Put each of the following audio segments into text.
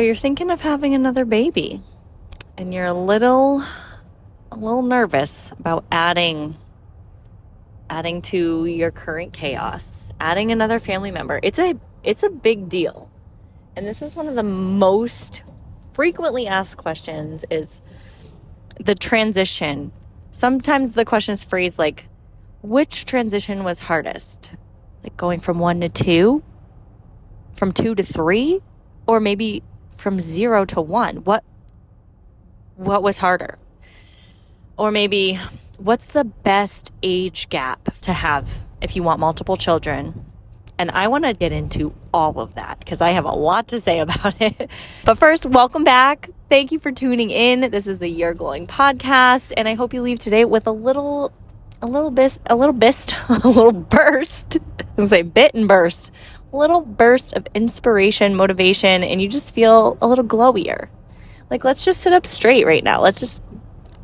You're thinking of having another baby and you're a little a little nervous about adding adding to your current chaos, adding another family member. It's a it's a big deal. And this is one of the most frequently asked questions is the transition. Sometimes the question is phrased like which transition was hardest? Like going from 1 to 2? From 2 to 3? Or maybe from 0 to 1? What what was harder? Or maybe what's the best age gap to have if you want multiple children? And I want to get into all of that because I have a lot to say about it. But first, welcome back. Thank you for tuning in. This is the You're Glowing podcast, and I hope you leave today with a little, a little bit, a little bist, a little burst. I say bit and burst, little burst of inspiration, motivation, and you just feel a little glowier. Like, let's just sit up straight right now. Let's just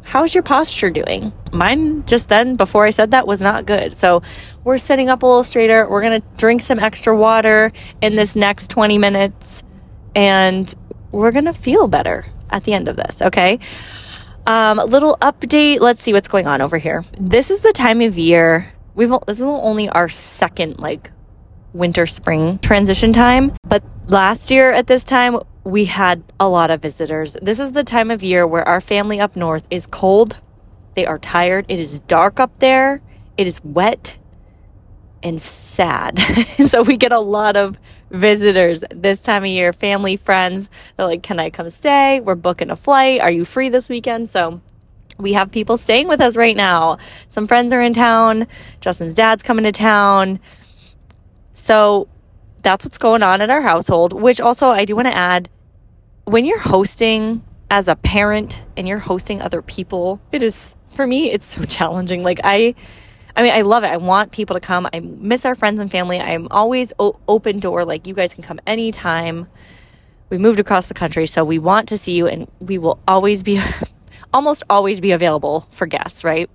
how's your posture doing? Mine just then, before I said that, was not good. So we're sitting up a little straighter. We're going to drink some extra water in this next 20 minutes and we're going to feel better at the end of this. Okay. Um, a little update. Let's see what's going on over here. This is the time of year. We've, this is only our second like winter spring transition time. But last year at this time, we had a lot of visitors. This is the time of year where our family up north is cold. They are tired. It is dark up there. It is wet and sad. so we get a lot of visitors this time of year, family, friends. They're like, Can I come stay? We're booking a flight. Are you free this weekend? So we have people staying with us right now. Some friends are in town. Justin's dad's coming to town. So that's what's going on at our household, which also I do want to add when you're hosting as a parent and you're hosting other people, it is for me it's so challenging. Like I I mean, I love it. I want people to come. I miss our friends and family. I'm always o- open door like you guys can come anytime. We moved across the country, so we want to see you and we will always be almost always be available for guests, right?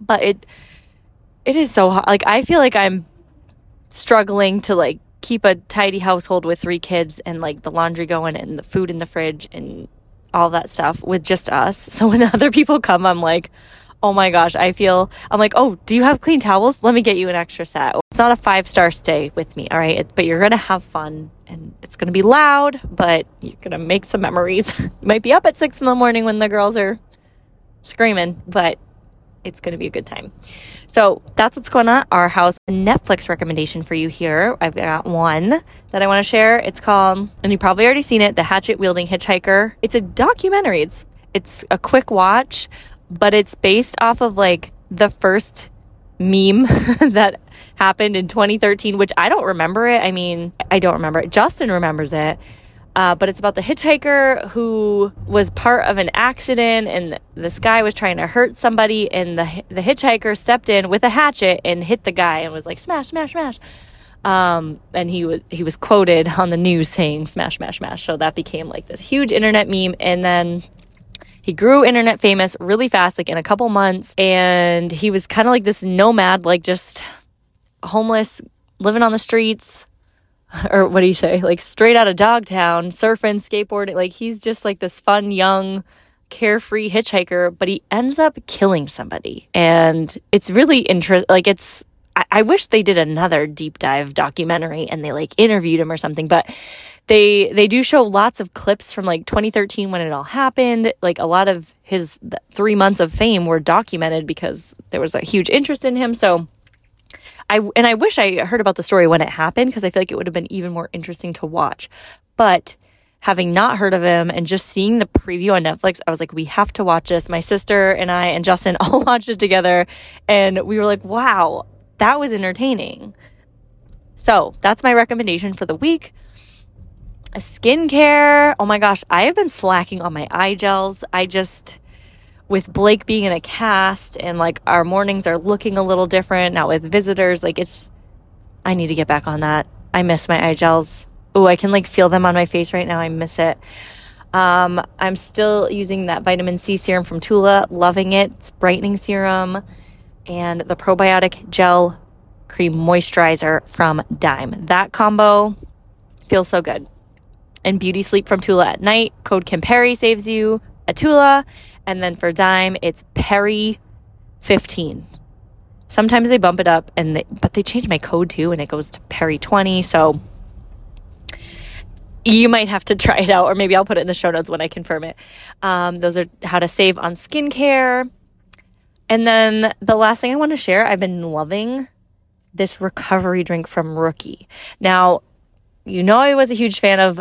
But it it is so hard. Like I feel like I'm struggling to like keep a tidy household with three kids and like the laundry going and the food in the fridge and all that stuff with just us. So when other people come, I'm like, oh my gosh, I feel, I'm like, oh, do you have clean towels? Let me get you an extra set. It's not a five star stay with me, all right? It, but you're going to have fun and it's going to be loud, but you're going to make some memories. you might be up at six in the morning when the girls are screaming, but it's going to be a good time. So that's what's going on our house. Netflix recommendation for you here. I've got one that I want to share. It's called, and you've probably already seen it, The Hatchet Wielding Hitchhiker. It's a documentary. It's it's a quick watch, but it's based off of like the first meme that happened in 2013, which I don't remember it. I mean, I don't remember it. Justin remembers it. Uh, but it's about the hitchhiker who was part of an accident and this guy was trying to hurt somebody and the the hitchhiker stepped in with a hatchet and hit the guy and was like smash smash smash. Um, and he was he was quoted on the news saying smash smash smash. So that became like this huge internet meme. And then he grew internet famous really fast like in a couple months. And he was kind of like this nomad like just homeless living on the streets or what do you say? Like straight out of Dogtown, surfing, skateboarding. Like he's just like this fun, young, carefree hitchhiker, but he ends up killing somebody. And it's really interesting. Like it's, I-, I wish they did another deep dive documentary and they like interviewed him or something, but they they do show lots of clips from like 2013 when it all happened like a lot of his three months of fame were documented because there was a huge interest in him so I and I wish I heard about the story when it happened because I feel like it would have been even more interesting to watch. But having not heard of him and just seeing the preview on Netflix, I was like, we have to watch this. My sister and I and Justin all watched it together and we were like, wow, that was entertaining. So that's my recommendation for the week. Skincare. Oh my gosh, I have been slacking on my eye gels. I just with Blake being in a cast and like our mornings are looking a little different now with visitors, like it's, I need to get back on that. I miss my eye gels. Oh, I can like feel them on my face right now. I miss it. Um, I'm still using that vitamin C serum from Tula, loving it. It's brightening serum and the probiotic gel cream moisturizer from Dime. That combo feels so good. and beauty sleep from Tula at night. Code Kimperry saves you at Tula. And then for Dime, it's Perry 15. Sometimes they bump it up and they, but they change my code too and it goes to Perry 20. So you might have to try it out or maybe I'll put it in the show notes when I confirm it. Um, those are how to save on skincare. And then the last thing I want to share, I've been loving this recovery drink from Rookie. Now, you know, I was a huge fan of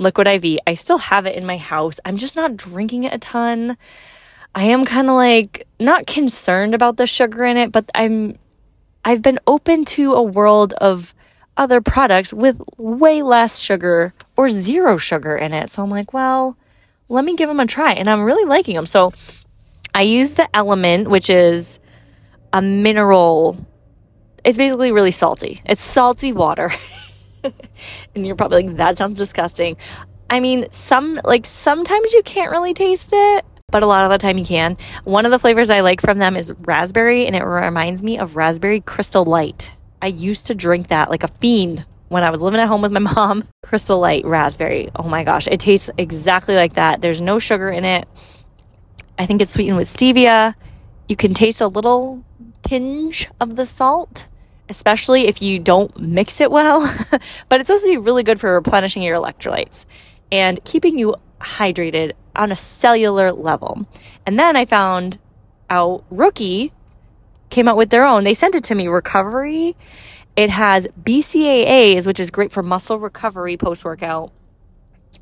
Liquid IV. I still have it in my house. I'm just not drinking it a ton. I am kind of like not concerned about the sugar in it, but I'm I've been open to a world of other products with way less sugar or zero sugar in it. So I'm like, well, let me give them a try and I'm really liking them. So I use the LMNT, which is a mineral it's basically really salty. It's salty water. and you're probably like, that sounds disgusting. I mean, some, like, sometimes you can't really taste it, but a lot of the time you can. One of the flavors I like from them is raspberry, and it reminds me of raspberry crystal light. I used to drink that like a fiend when I was living at home with my mom. Crystal light raspberry. Oh my gosh, it tastes exactly like that. There's no sugar in it. I think it's sweetened with stevia. You can taste a little tinge of the salt especially if you don't mix it well. but it's also really good for replenishing your electrolytes and keeping you hydrated on a cellular level. And then I found out Rookie came out with their own. They sent it to me, Recovery. It has BCAAs, which is great for muscle recovery post workout.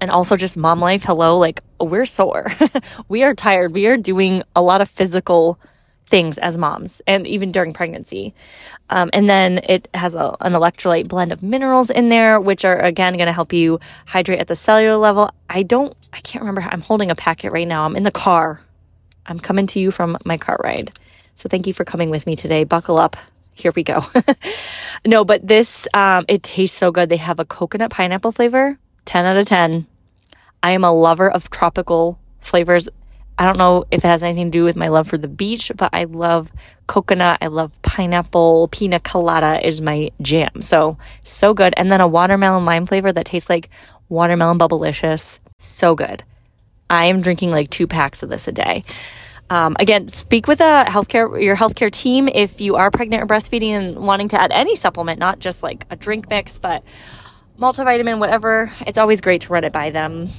And also just mom life. Hello, like we're sore. we are tired. We are doing a lot of physical things as moms and even during pregnancy. Um, and then it has a, an electrolyte blend of minerals in there, which are again going to help you hydrate at the cellular level. I don't, I can't remember. I'm holding a packet right now. I'm in the car. I'm coming to you from my car ride. So thank you for coming with me today. Buckle up. Here we go. no, but this, um, it tastes so good. They have a coconut pineapple flavor, 10 out of 10. I am a lover of tropical flavors I don't know if it has anything to do with my love for the beach, but I love coconut. I love pineapple. Pina colada is my jam. So, so good. And then a watermelon lime flavor that tastes like watermelon bubblicious. So good. I am drinking like two packs of this a day. Um, again, speak with a healthcare your healthcare team if you are pregnant or breastfeeding and wanting to add any supplement, not just like a drink mix, but multivitamin, whatever. It's always great to run it by them.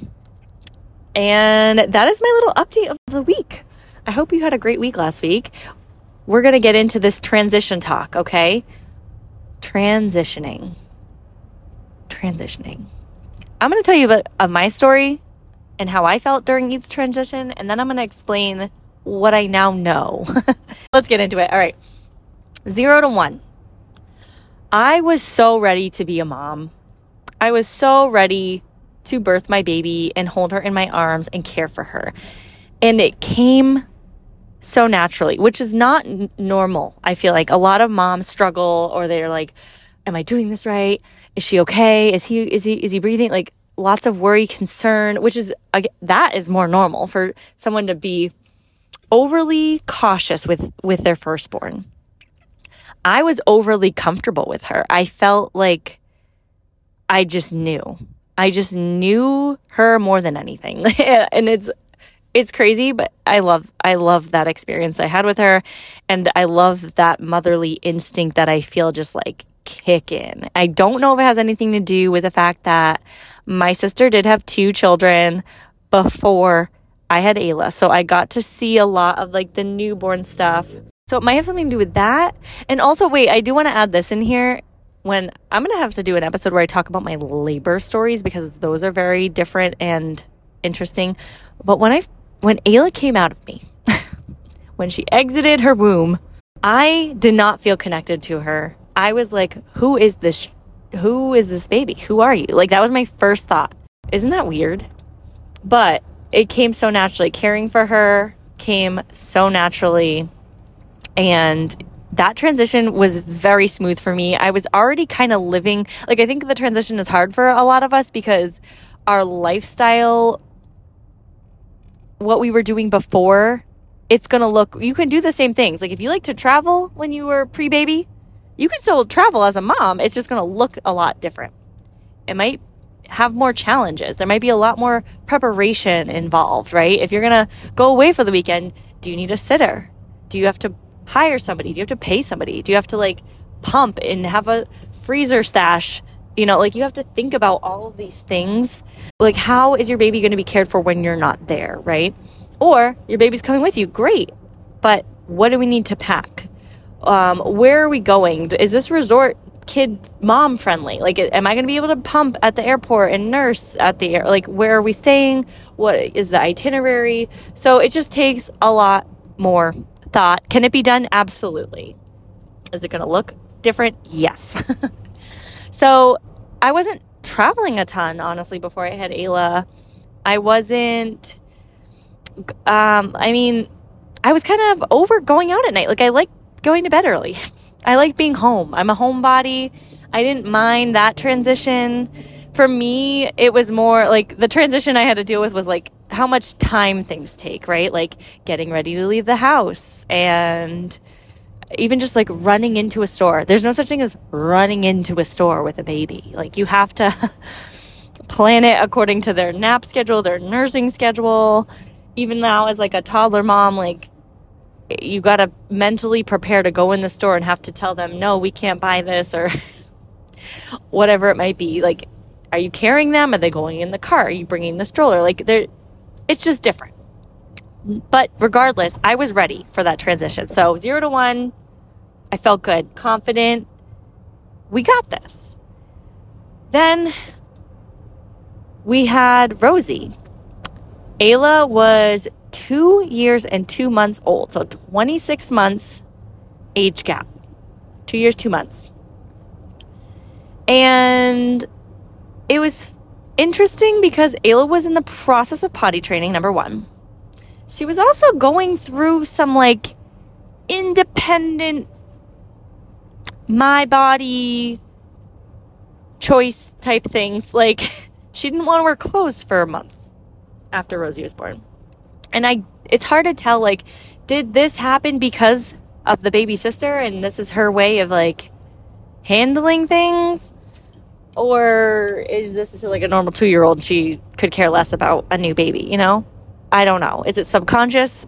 And that is my little update of the week. I hope you had a great week last week. We're going to get into this transition talk, okay? Transitioning. Transitioning. I'm going to tell you about my story and how I felt during each transition, and then I'm going to explain what I now know. Let's get into it. All right. Zero to one. I was so ready to be a mom. I was so ready to birth my baby and hold her in my arms and care for her. And it came so naturally, which is not n- normal. I feel like a lot of moms struggle or they're like, am I doing this right? Is she okay? Is he is he is he breathing? Like lots of worry, concern, which is that is more normal for someone to be overly cautious with with their firstborn. I was overly comfortable with her. I felt like I just knew. I just knew her more than anything. and it's it's crazy, but I love I love that experience I had with her and I love that motherly instinct that I feel just like kick in. I don't know if it has anything to do with the fact that my sister did have two children before I had Ayla. So I got to see a lot of like the newborn stuff. So it might have something to do with that. And also, wait, I do want to add this in here when I'm going to have to do an episode where I talk about my labor stories because those are very different and interesting. But when I when Ayla came out of me, when she exited her womb, I did not feel connected to her. I was like, who is this who is this baby? Who are you? Like that was my first thought. Isn't that weird? But it came so naturally. Caring for her came so naturally and that transition was very smooth for me. I was already kind of living, like, I think the transition is hard for a lot of us because our lifestyle, what we were doing before, it's going to look, you can do the same things. Like, if you like to travel when you were pre baby, you can still travel as a mom. It's just going to look a lot different. It might have more challenges. There might be a lot more preparation involved, right? If you're going to go away for the weekend, do you need a sitter? Do you have to hire somebody? Do you have to pay somebody? Do you have to like pump and have a freezer stash? You know, like you have to think about all of these things. Like, how is your baby going to be cared for when you're not there, right? Or your baby's coming with you. Great. But what do we need to pack? Um, where are we going? Is this resort kid mom friendly? Like, am I going to be able to pump at the airport and nurse at the air? Like, where are we staying? What is the itinerary? So it just takes a lot more thought. Can it be done? Absolutely. Is it going to look different? Yes. so I wasn't traveling a ton, honestly, before I had Ayla. I wasn't, um, I mean, I was kind of over going out at night. Like, I like going to bed early. I like being home. I'm a homebody. I didn't mind that transition. For me, it was more like the transition I had to deal with was like how much time things take, right? Like getting ready to leave the house and even just like running into a store. There's no such thing as running into a store with a baby. Like you have to plan it according to their nap schedule, their nursing schedule. Even now as like a toddler mom, like you got to mentally prepare to go in the store and have to tell them, "No, we can't buy this" or whatever it might be. Like are you carrying them? Are they going in the car? Are you bringing the stroller? Like there it's just different. But regardless, I was ready for that transition. So zero to one, I felt good, confident. We got this. Then we had Rosie. Ayla was two years and two months old. So 26 months age gap. Two years, two months. And it was interesting because Ayla was in the process of potty training, number one. She was also going through some like independent, my body choice type things. Like, she didn't want to wear clothes for a month after Rosie was born. And I, it's hard to tell, like, did this happen because of the baby sister and this is her way of like handling things? Or is this just like a normal two year old? She could care less about a new baby, you know? I don't know. Is it subconscious?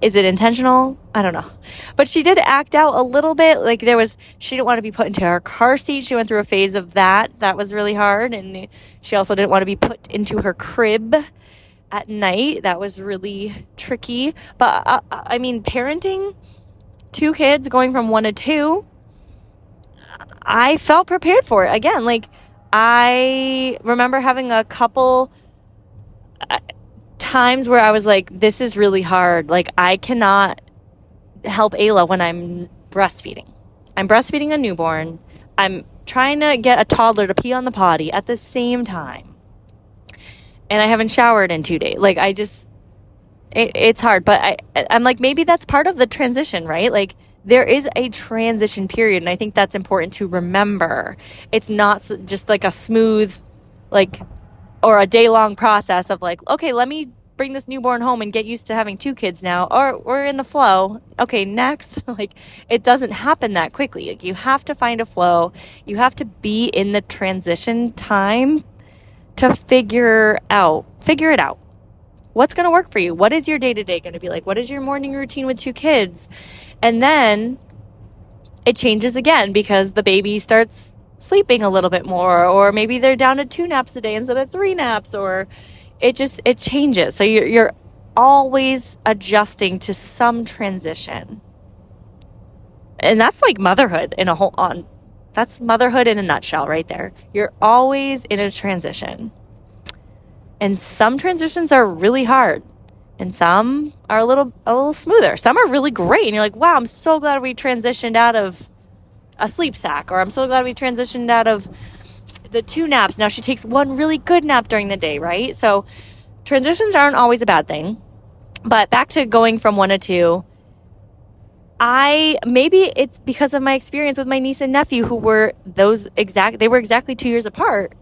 Is it intentional? I don't know. But she did act out a little bit. Like there was, she didn't want to be put into her car seat. She went through a phase of that. That was really hard. And she also didn't want to be put into her crib at night. That was really tricky. But uh, I mean, parenting two kids going from one to two, I felt prepared for it. Again, like I remember having a couple uh, times where I was like, this is really hard. Like, I cannot help Ayla when I'm breastfeeding. I'm breastfeeding a newborn. I'm trying to get a toddler to pee on the potty at the same time. And I haven't showered in two days. Like, I just, it, it's hard. But I, I'm like, maybe that's part of the transition, right? Like, there is a transition period and i think that's important to remember. It's not just like a smooth like or a day long process of like okay let me bring this newborn home and get used to having two kids now or we're in the flow. Okay next like it doesn't happen that quickly. Like you have to find a flow. You have to be in the transition time to figure out figure it out. What's going to work for you? What is your day to day going to be like? What is your morning routine with two kids and then it changes again because the baby starts sleeping a little bit more, or maybe they're down to two naps a day instead of three naps, or it just it changes. So you're you're always adjusting to some transition. And that's like motherhood in a whole on that's motherhood in a nutshell right there. You're always in a transition. And some transitions are really hard and some are a little a little smoother. Some are really great, and you're like, wow, I'm so glad we transitioned out of a sleep sack, or I'm so glad we transitioned out of the two naps. Now she takes one really good nap during the day, right? So transitions aren't always a bad thing. But back to going from one to two, I maybe it's because of my experience with my niece and nephew who were those exact they were exactly two years apart,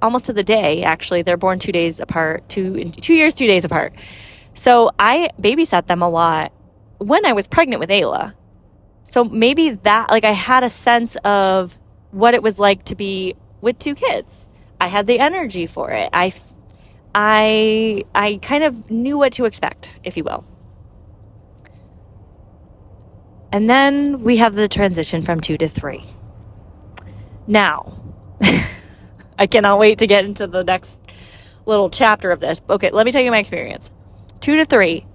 almost to the day. Actually, they're born two days apart, two two years, two days apart. So I babysat them a lot when I was pregnant with Ayla. So maybe that, like, I had a sense of what it was like to be with two kids. I had the energy for it. I, I, I kind of knew what to expect, if you will. And then we have the transition from two to three. Now, I cannot wait to get into the next little chapter of this. Okay, let me tell you my experience. Two to three,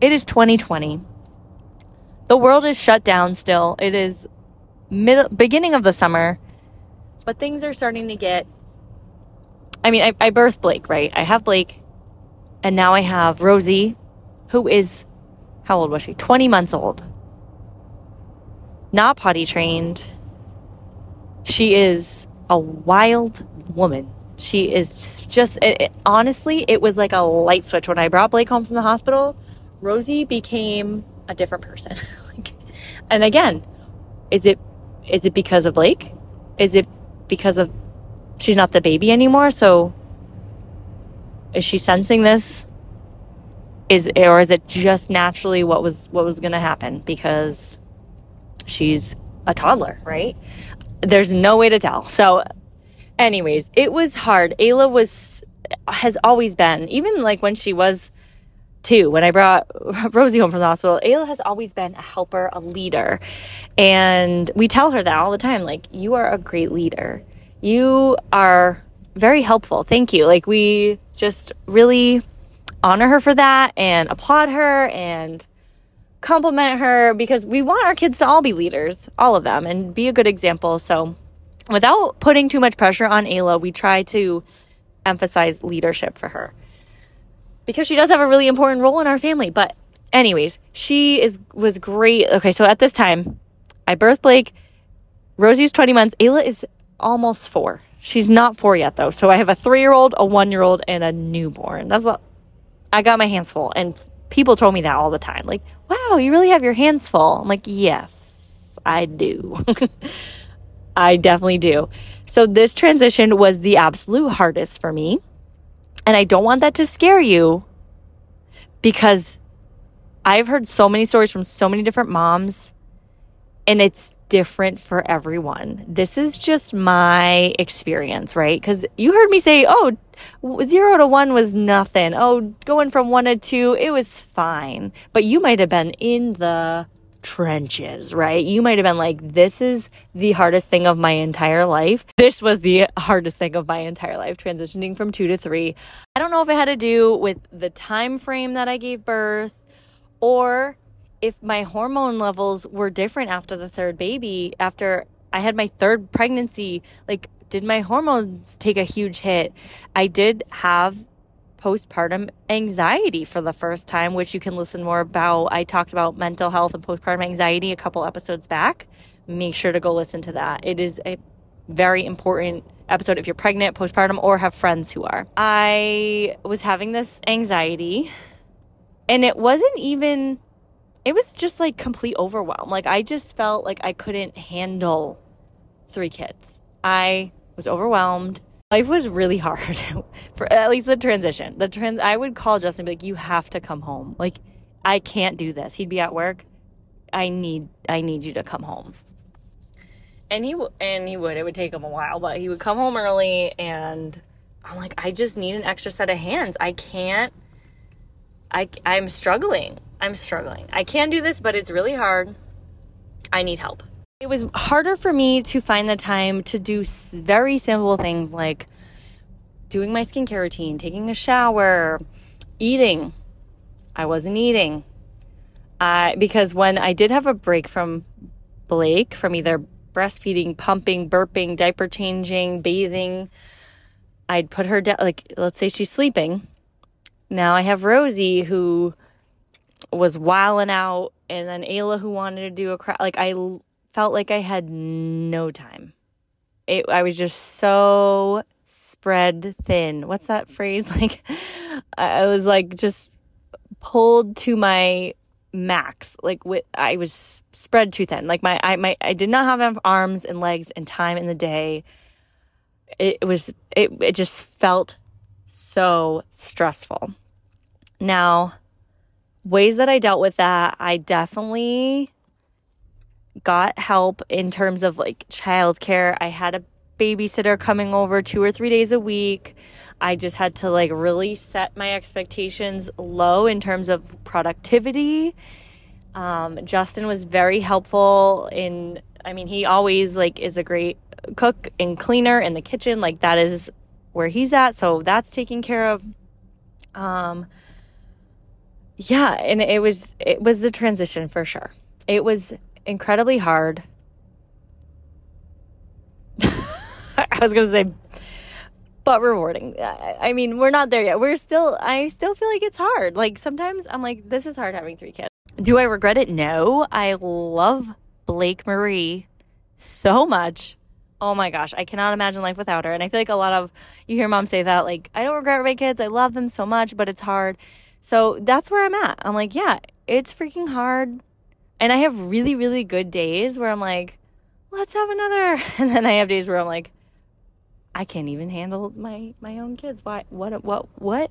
it is 2020. The world is shut down still. It is mid beginning of the summer, but things are starting to get. I mean, I, I birthed Blake, right? I have Blake, and now I have Rosie, who is how old was she? 20 months old. Not potty trained. She is a wild woman. She is just, it, it, honestly, it was like a light switch. When I brought Blake home from the hospital, Rosie became a different person. and again, is it is it because of Blake? Is it because of she's not the baby anymore? So is she sensing this? Is or is it just naturally what was what was going to happen because she's a toddler, right? There's no way to tell. So anyways, it was hard. Ayla was has always been even like when she was two When I brought Rosie home from the hospital, Ayla has always been a helper, a leader. And we tell her that all the time like, you are a great leader. You are very helpful. Thank you. Like, we just really honor her for that and applaud her and compliment her because we want our kids to all be leaders, all of them, and be a good example. So, without putting too much pressure on Ayla, we try to emphasize leadership for her because she does have a really important role in our family. But anyways, she is was great. Okay, so at this time, I birthed Blake. Rosie's 20 months. Ayla is almost four. She's not four yet though. So I have a three year old, a one year old, and a newborn. That's a, I got my hands full. And people told me that all the time. Like, wow, you really have your hands full. I'm like, yes, I do. I definitely do. So this transition was the absolute hardest for me. And I don't want that to scare you because I've heard so many stories from so many different moms and it's different for everyone. This is just my experience, right? Because you heard me say, oh, zero to one was nothing. Oh, going from one to two, it was fine. But you might have been in the trenches, right? You might have been like, this is the hardest thing of my entire life. This was the hardest thing of my entire life, transitioning from two to three. I don't know if it had to do with the time frame that I gave birth or if my hormone levels were different after the third baby, after I had my third pregnancy, like, did my hormones take a huge hit? I did have postpartum anxiety for the first time, which you can listen more about. I talked about mental health and postpartum anxiety a couple episodes back. Make sure to go listen to that. It is a very important episode if you're pregnant, postpartum, or have friends who are. I was having this anxiety, and it wasn't even, it was just like complete overwhelm. Like, I just felt like I couldn't handle three kids. I was overwhelmed life was really hard for at least the transition. The trans I would call Justin be like, You have to come home. Like, I can't do this. He'd be at work. I need I need you to come home. And he w- and he would. It would take him a while, but he would come home early and I'm like, I just need an extra set of hands. I can't I I'm struggling. I'm struggling. I can do this, but it's really hard. I need help. It was harder for me to find the time to do very simple things like doing my skincare routine, taking a shower, eating. I wasn't eating. Uh, because when I did have a break from Blake, from either breastfeeding, pumping, burping, diaper changing, bathing, I'd put her down. Like, let's say she's sleeping. Now I have Rosie who was wilding out, and then Ayla who wanted to do a crowd. Like, I felt like I had no time. It, I was just so spread thin. What's that phrase? Like, I was like just pulled to my max. Like, with I was spread too thin. Like my I my I did not have enough arms and legs and time in the day. It, it was it it just felt so stressful. Now, ways that I dealt with that, I definitely got help in terms of like childcare. I had a babysitter coming over two or three days a week. I just had to like really set my expectations low in terms of productivity. Um, Justin was very helpful in, I mean, he always like is a great cook and cleaner in the kitchen. Like that is where he's at. So that's taken care of. Um, yeah. And it was, it was the transition for sure. It was incredibly hard. I was going to say, but rewarding. I mean, we're not there yet. We're still, I still feel like it's hard. Like sometimes I'm like, this is hard having three kids. Do I regret it? No. I love Blake Marie so much. Oh my gosh, I cannot imagine life without her. And I feel like a lot of you hear moms say that, like, I don't regret my kids. I love them so much, but it's hard. So that's where I'm at. I'm like, yeah, it's freaking hard. And I have really, really good days where I'm like, let's have another. And then I have days where I'm like, I can't even handle my my own kids. Why? What? What? What?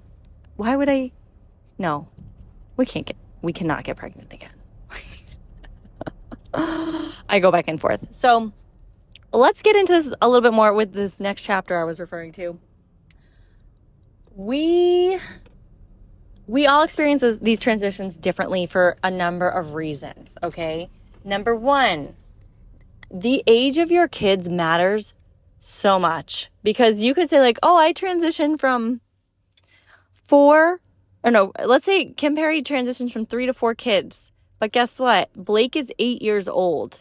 Why would I? No, we can't get. We cannot get pregnant again. I go back and forth. So let's get into this a little bit more with this next chapter I was referring to. We we all experience these transitions differently for a number of reasons, okay? Number 1, the age of your kids matters so much because you could say like, "Oh, I transitioned from 4 or no, let's say Kim Perry transitions from 3 to 4 kids." But guess what? Blake is 8 years old.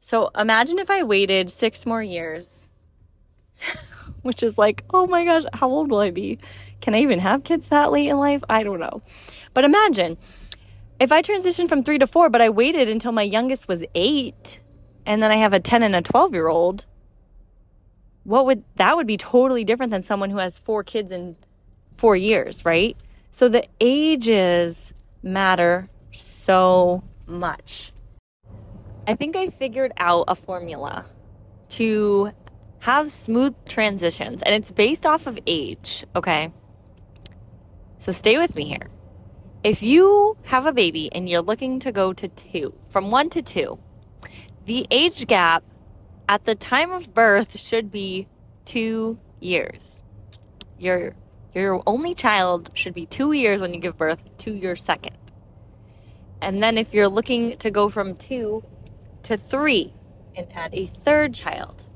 So imagine if I waited six more years, which is like, oh my gosh, how old will I be? Can I even have kids that late in life? I don't know. But imagine if I transitioned from three to four, but I waited until my youngest was eight, and then I have a 10 and a 12 year old. What would that would be totally different than someone who has four kids in four years, right? So the ages matter so much. I think I figured out a formula to have smooth transitions, and it's based off of age, okay? So stay with me here. If you have a baby and you're looking to go to two, from one to two, the age gap at the time of birth should be two years. Your your only child should be two years when you give birth to your second. And then if you're looking to go from two to three and add a third child.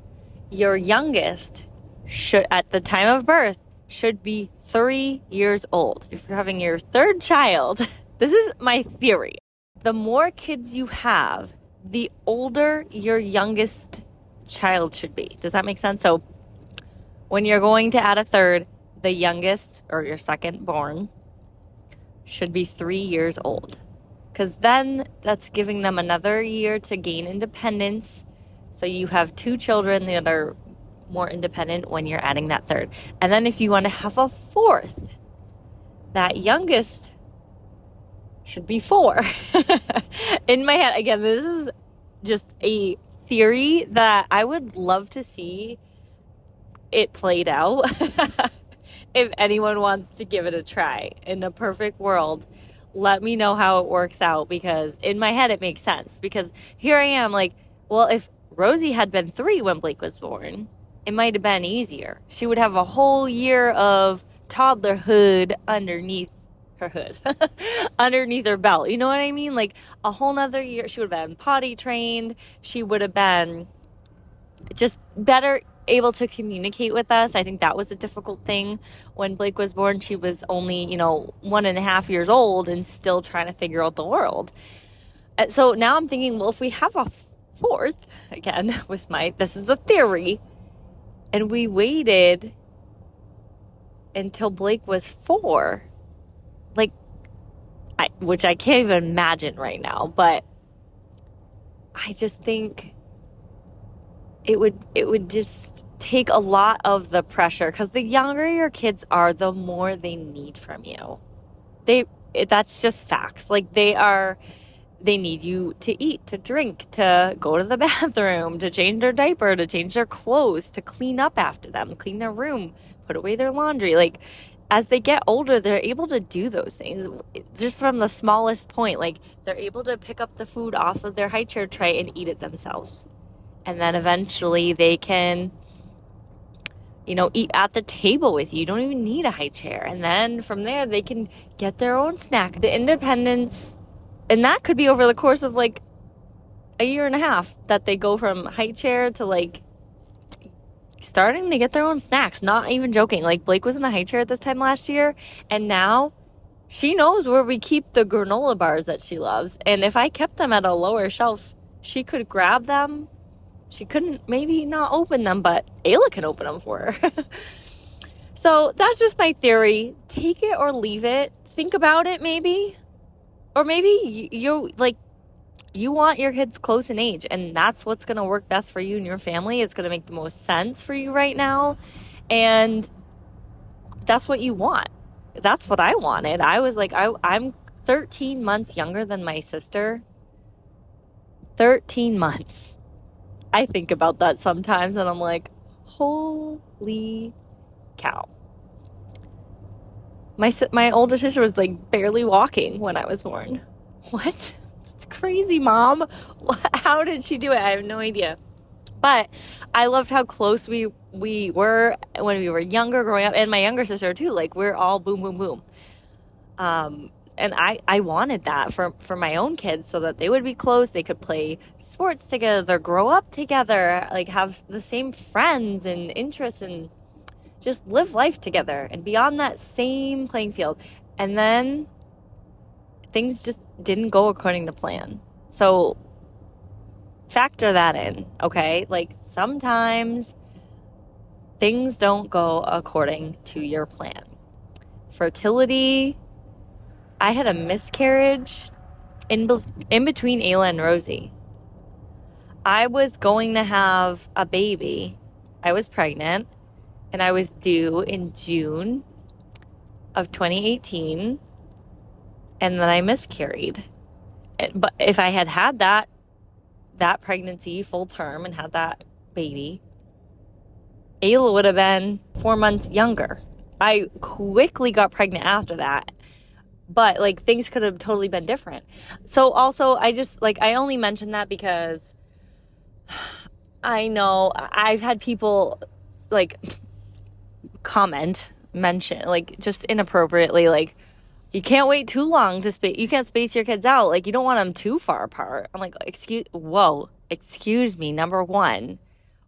Your youngest should, at the time of birth, should be three years old. If you're having your third child, this is my theory. The more kids you have, the older your youngest child should be. Does that make sense? So when you're going to add a third, the youngest or your second born should be three years old because then that's giving them another year to gain independence. So you have two children that are more independent when you're adding that third. And then if you want to have a fourth, that youngest should be four. In my head, again, this is just a theory that I would love to see it played out. if anyone wants to give it a try in a perfect world let me know how it works out because in my head it makes sense. Because here I am, like, well, if Rosie had been three when Blake was born, it might have been easier. She would have a whole year of toddlerhood underneath her hood, underneath her belt. You know what I mean? Like a whole nother year. She would have been potty trained. She would have been just better able to communicate with us. I think that was a difficult thing. When Blake was born, she was only, you know, one and a half years old and still trying to figure out the world. Uh, so now I'm thinking, well, if we have a fourth, again, with my, this is a theory, and we waited until Blake was four, like, I, which I can't even imagine right now, but I just think it would it would just take a lot of the pressure because the younger your kids are the more they need from you. They that's just facts. Like they are they need you to eat to drink to go to the bathroom to change their diaper to change their clothes to clean up after them clean their room put away their laundry like as they get older they're able to do those things just from the smallest point like they're able to pick up the food off of their high chair tray and eat it themselves and then eventually they can you know, eat at the table with you. You don't even need a high chair. And then from there, they can get their own snack. The independence, and that could be over the course of like a year and a half that they go from high chair to like starting to get their own snacks. Not even joking. Like Blake was in a high chair at this time last year, and now she knows where we keep the granola bars that she loves. And if I kept them at a lower shelf, she could grab them. She couldn't maybe not open them, but Ayla can open them for her. so that's just my theory. Take it or leave it. Think about it maybe. Or maybe you like you want your kids close in age and that's what's going to work best for you and your family. It's going to make the most sense for you right now and that's what you want. That's what i wanted. I was like I, i'm 13 months younger than my sister. 13 months. I think about that sometimes and i'm like holy cow my my older sister was like barely walking when i was born what That's crazy, mom. How did she do it? I have no idea. But I loved how close we we were when we were younger growing up and my younger sister too. Like we're all boom boom boom. Um and I, I wanted that for, for my own kids so that they would be close. They could play sports together, grow up together, like have the same friends and interests and just live life together and be on that same playing field. And then things just didn't go according to plan. So factor that in, okay? Like sometimes things don't go according to your plan. Fertility, I had a miscarriage in in between Ayla and Rosie. I was going to have a baby. I was pregnant and I was due in June of 2018 and then I miscarried. But if I had had that that pregnancy full term and had that baby, Ayla would have been four months younger. I quickly got pregnant after that, but like things could have totally been different. So also, I just like I only mentioned that because I know I've had people like comment, mention, like just inappropriately, like you can't wait too long to space. You can't space your kids out. Like you don't want them too far apart. I'm like, excuse, whoa, excuse me. Number one,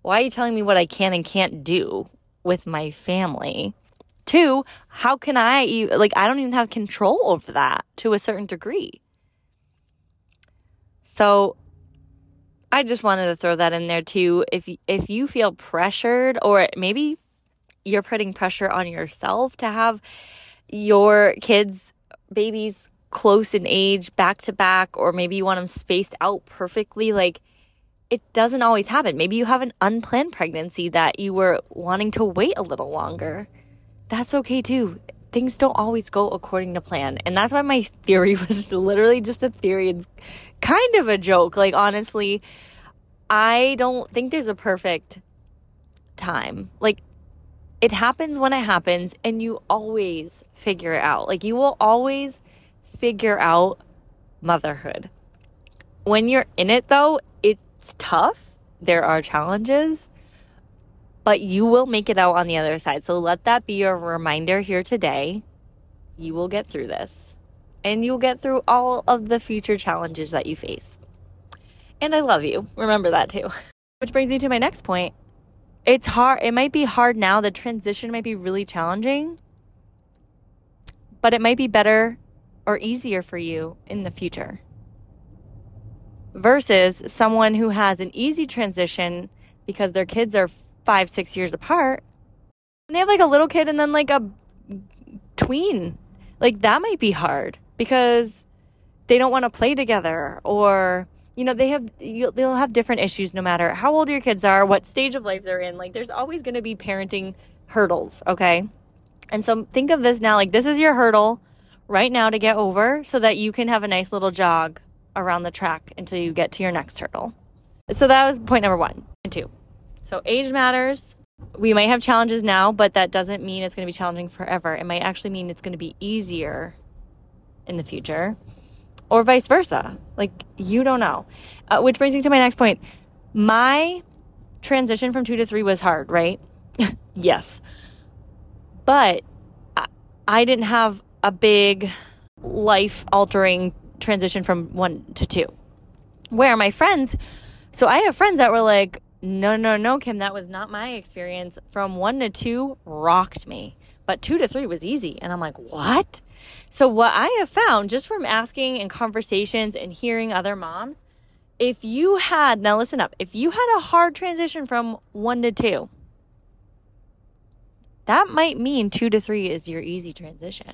why are you telling me what I can and can't do with my family? Two, how can I like? I don't even have control over that to a certain degree. So, I just wanted to throw that in there too. If if you feel pressured, or maybe you're putting pressure on yourself to have your kids, babies close in age, back to back, or maybe you want them spaced out perfectly, like it doesn't always happen. Maybe you have an unplanned pregnancy that you were wanting to wait a little longer. That's okay too. Things don't always go according to plan. And that's why my theory was literally just a theory. It's kind of a joke. Like, honestly, I don't think there's a perfect time. Like, it happens when it happens and you always figure it out. Like you will always figure out motherhood. When you're in it though, it's tough. There are challenges, but you will make it out on the other side. So let that be your reminder here today. You will get through this and you'll get through all of the future challenges that you face. And I love you. Remember that too. Which brings me to my next point it's hard. It might be hard now. The transition might be really challenging, but it might be better or easier for you in the future. Versus someone who has an easy transition because their kids are five, six years apart. And they have like a little kid and then like a tween. Like that might be hard because they don't want to play together or you know they have they'll have different issues no matter how old your kids are what stage of life they're in. Like there's always going to be parenting hurdles okay? And so think of this now like this is your hurdle right now to get over so that you can have a nice little jog around the track until you get to your next hurdle. So that was point number one and two. So age matters. We might have challenges now but that doesn't mean it's going to be challenging forever. It might actually mean it's going to be easier in the future or vice versa. Like, you don't know. Uh, which brings me to my next point. My transition from two to three was hard, right? yes. But I, I didn't have a big life altering transition from one to two. Where my friends, so I have friends that were like, no, no, no, Kim, that was not my experience. From one to two rocked me, but two to three was easy. And I'm like, what? So, what I have found just from asking and conversations and hearing other moms, if you had, now listen up, if you had a hard transition from one to two, that might mean two to three is your easy transition.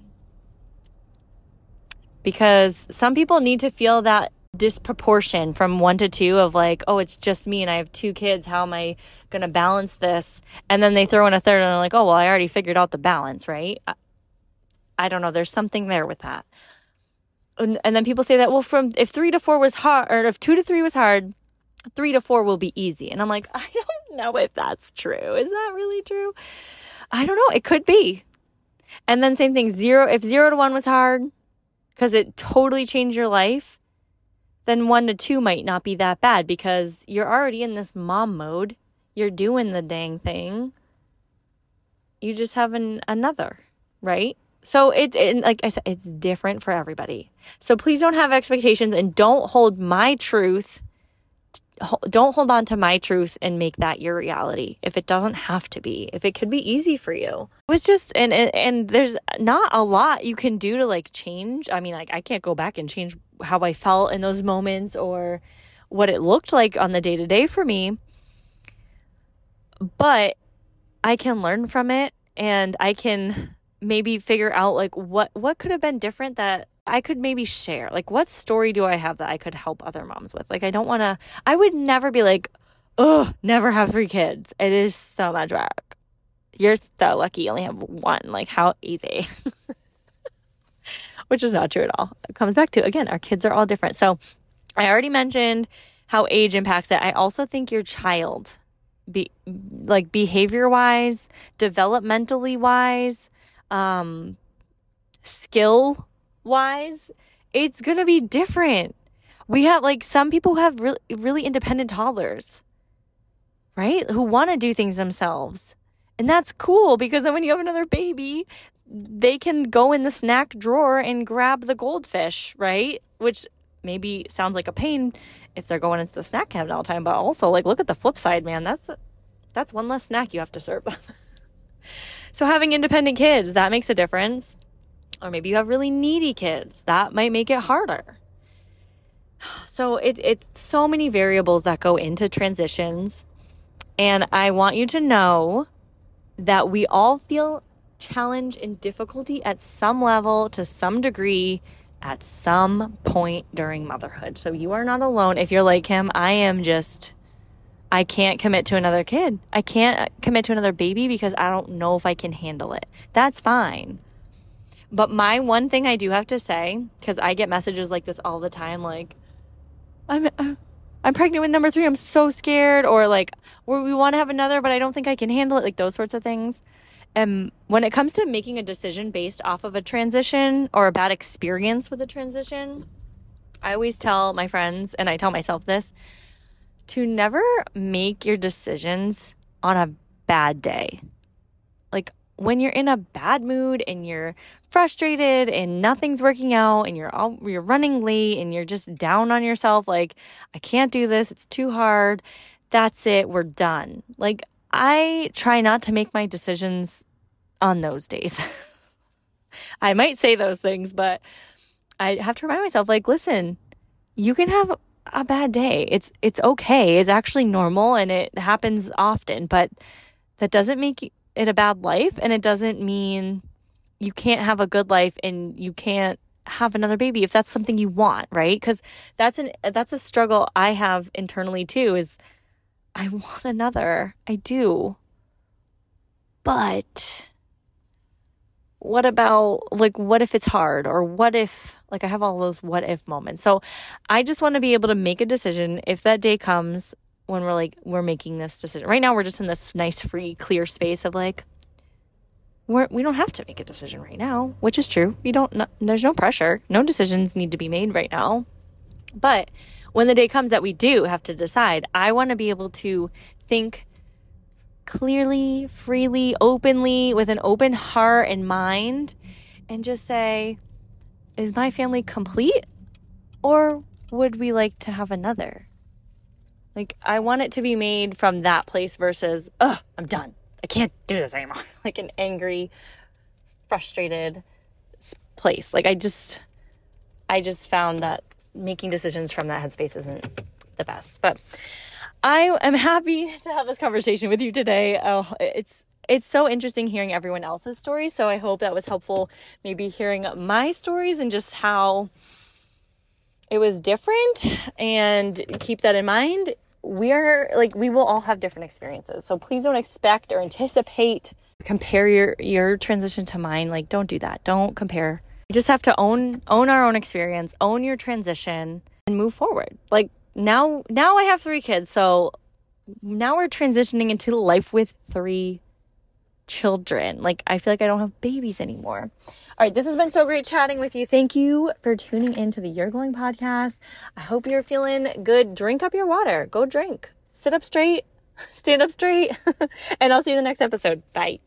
Because some people need to feel that disproportion from one to two of like, oh, it's just me and I have two kids. How am I going to balance this? And then they throw in a third and they're like, oh, well, I already figured out the balance, right? I, don't know. There's something there with that. And, and then people say that, well, from if three to four was hard, or if two to three was hard, three to four will be easy. And I'm like, I don't know if that's true. Is that really true? I don't know. It could be. And then same thing, zero, if zero to one was hard, because it totally changed your life, then one to two might not be that bad because you're already in this mom mode. You're doing the dang thing. You just have an, another, right? So it, it, like I said, it's different for everybody. So please don't have expectations and don't hold my truth. Don't hold on to my truth and make that your reality if it doesn't have to be. If it could be easy for you, it was just and and, and there's not a lot you can do to like change. I mean, like I can't go back and change how I felt in those moments or what it looked like on the day to day for me. But I can learn from it and I can maybe figure out like what what could have been different that I could maybe share. Like what story do I have that I could help other moms with? Like I don't want to I would never be like, "Oh, never have three kids." It is so much work. You're so lucky you only have one. Like how easy. Which is not true at all. It comes back to again, our kids are all different. So, I already mentioned how age impacts it. I also think your child be like behavior wise, developmentally wise, um, skill wise, it's going to be different. We have like some people who have really, really independent toddlers, right? Who want to do things themselves. And that's cool because then when you have another baby, they can go in the snack drawer and grab the goldfish, right? Which maybe sounds like a pain if they're going into the snack cabinet all the time, but also like look at the flip side, man. That's that's one less snack you have to serve them. So having independent kids, that makes a difference. Or maybe you have really needy kids. That might make it harder. So it, it's so many variables that go into transitions. And I want you to know that we all feel challenge and difficulty at some level to some degree at some point during motherhood. So you are not alone. If you're like him, I am just I can't commit to another kid. I can't commit to another baby because I don't know if I can handle it. That's fine. But my one thing I do have to say, because I get messages like this all the time, like, I'm, uh, I'm pregnant with number three. I'm so scared. Or like, we want to have another, but I don't think I can handle it. Like those sorts of things. And when it comes to making a decision based off of a transition or a bad experience with a transition, I always tell my friends, and I tell myself this to never make your decisions on a bad day. Like when you're in a bad mood and you're frustrated and nothing's working out and you're all, you're running late and you're just down on yourself like I can't do this, it's too hard. That's it, we're done. Like I try not to make my decisions on those days. I might say those things, but I have to remind myself like listen, you can have a bad day. It's it's okay. It's actually normal and it happens often, but that doesn't make it a bad life and it doesn't mean you can't have a good life and you can't have another baby if that's something you want, right? Cuz that's an that's a struggle I have internally too is I want another. I do. But what about like what if it's hard or what if like I have all those what if moments. So I just want to be able to make a decision if that day comes when we're like we're making this decision. Right now we're just in this nice free clear space of like we're we don't have to make a decision right now, which is true. We don't no, there's no pressure. No decisions need to be made right now. But when the day comes that we do have to decide, I want to be able to think clearly, freely, openly, with an open heart and mind, and just say, Is my family complete? Or would we like to have another? Like, I want it to be made from that place versus, Ugh, I'm done. I can't do this anymore. Like an angry, frustrated place. Like, I just, I just found that making decisions from that headspace isn't the best. But I am happy to have this conversation with you today. Oh, it's it's so interesting hearing everyone else's stories. So I hope that was helpful. Maybe hearing my stories and just how it was different, and keep that in mind. We're like we will all have different experiences. So please don't expect or anticipate compare your your transition to mine. Like don't do that. Don't compare. You just have to own own our own experience, own your transition and move forward. Like now now I have 3 kids. So now we're transitioning into life with 3 children. Like I feel like I don't have babies anymore. All right, this has been so great chatting with you. Thank you for tuning into the You're Glowing podcast. I hope you're feeling good. Drink up your water. Go drink. Sit up straight. Stand up straight. and I'll see you in the next episode. Bye.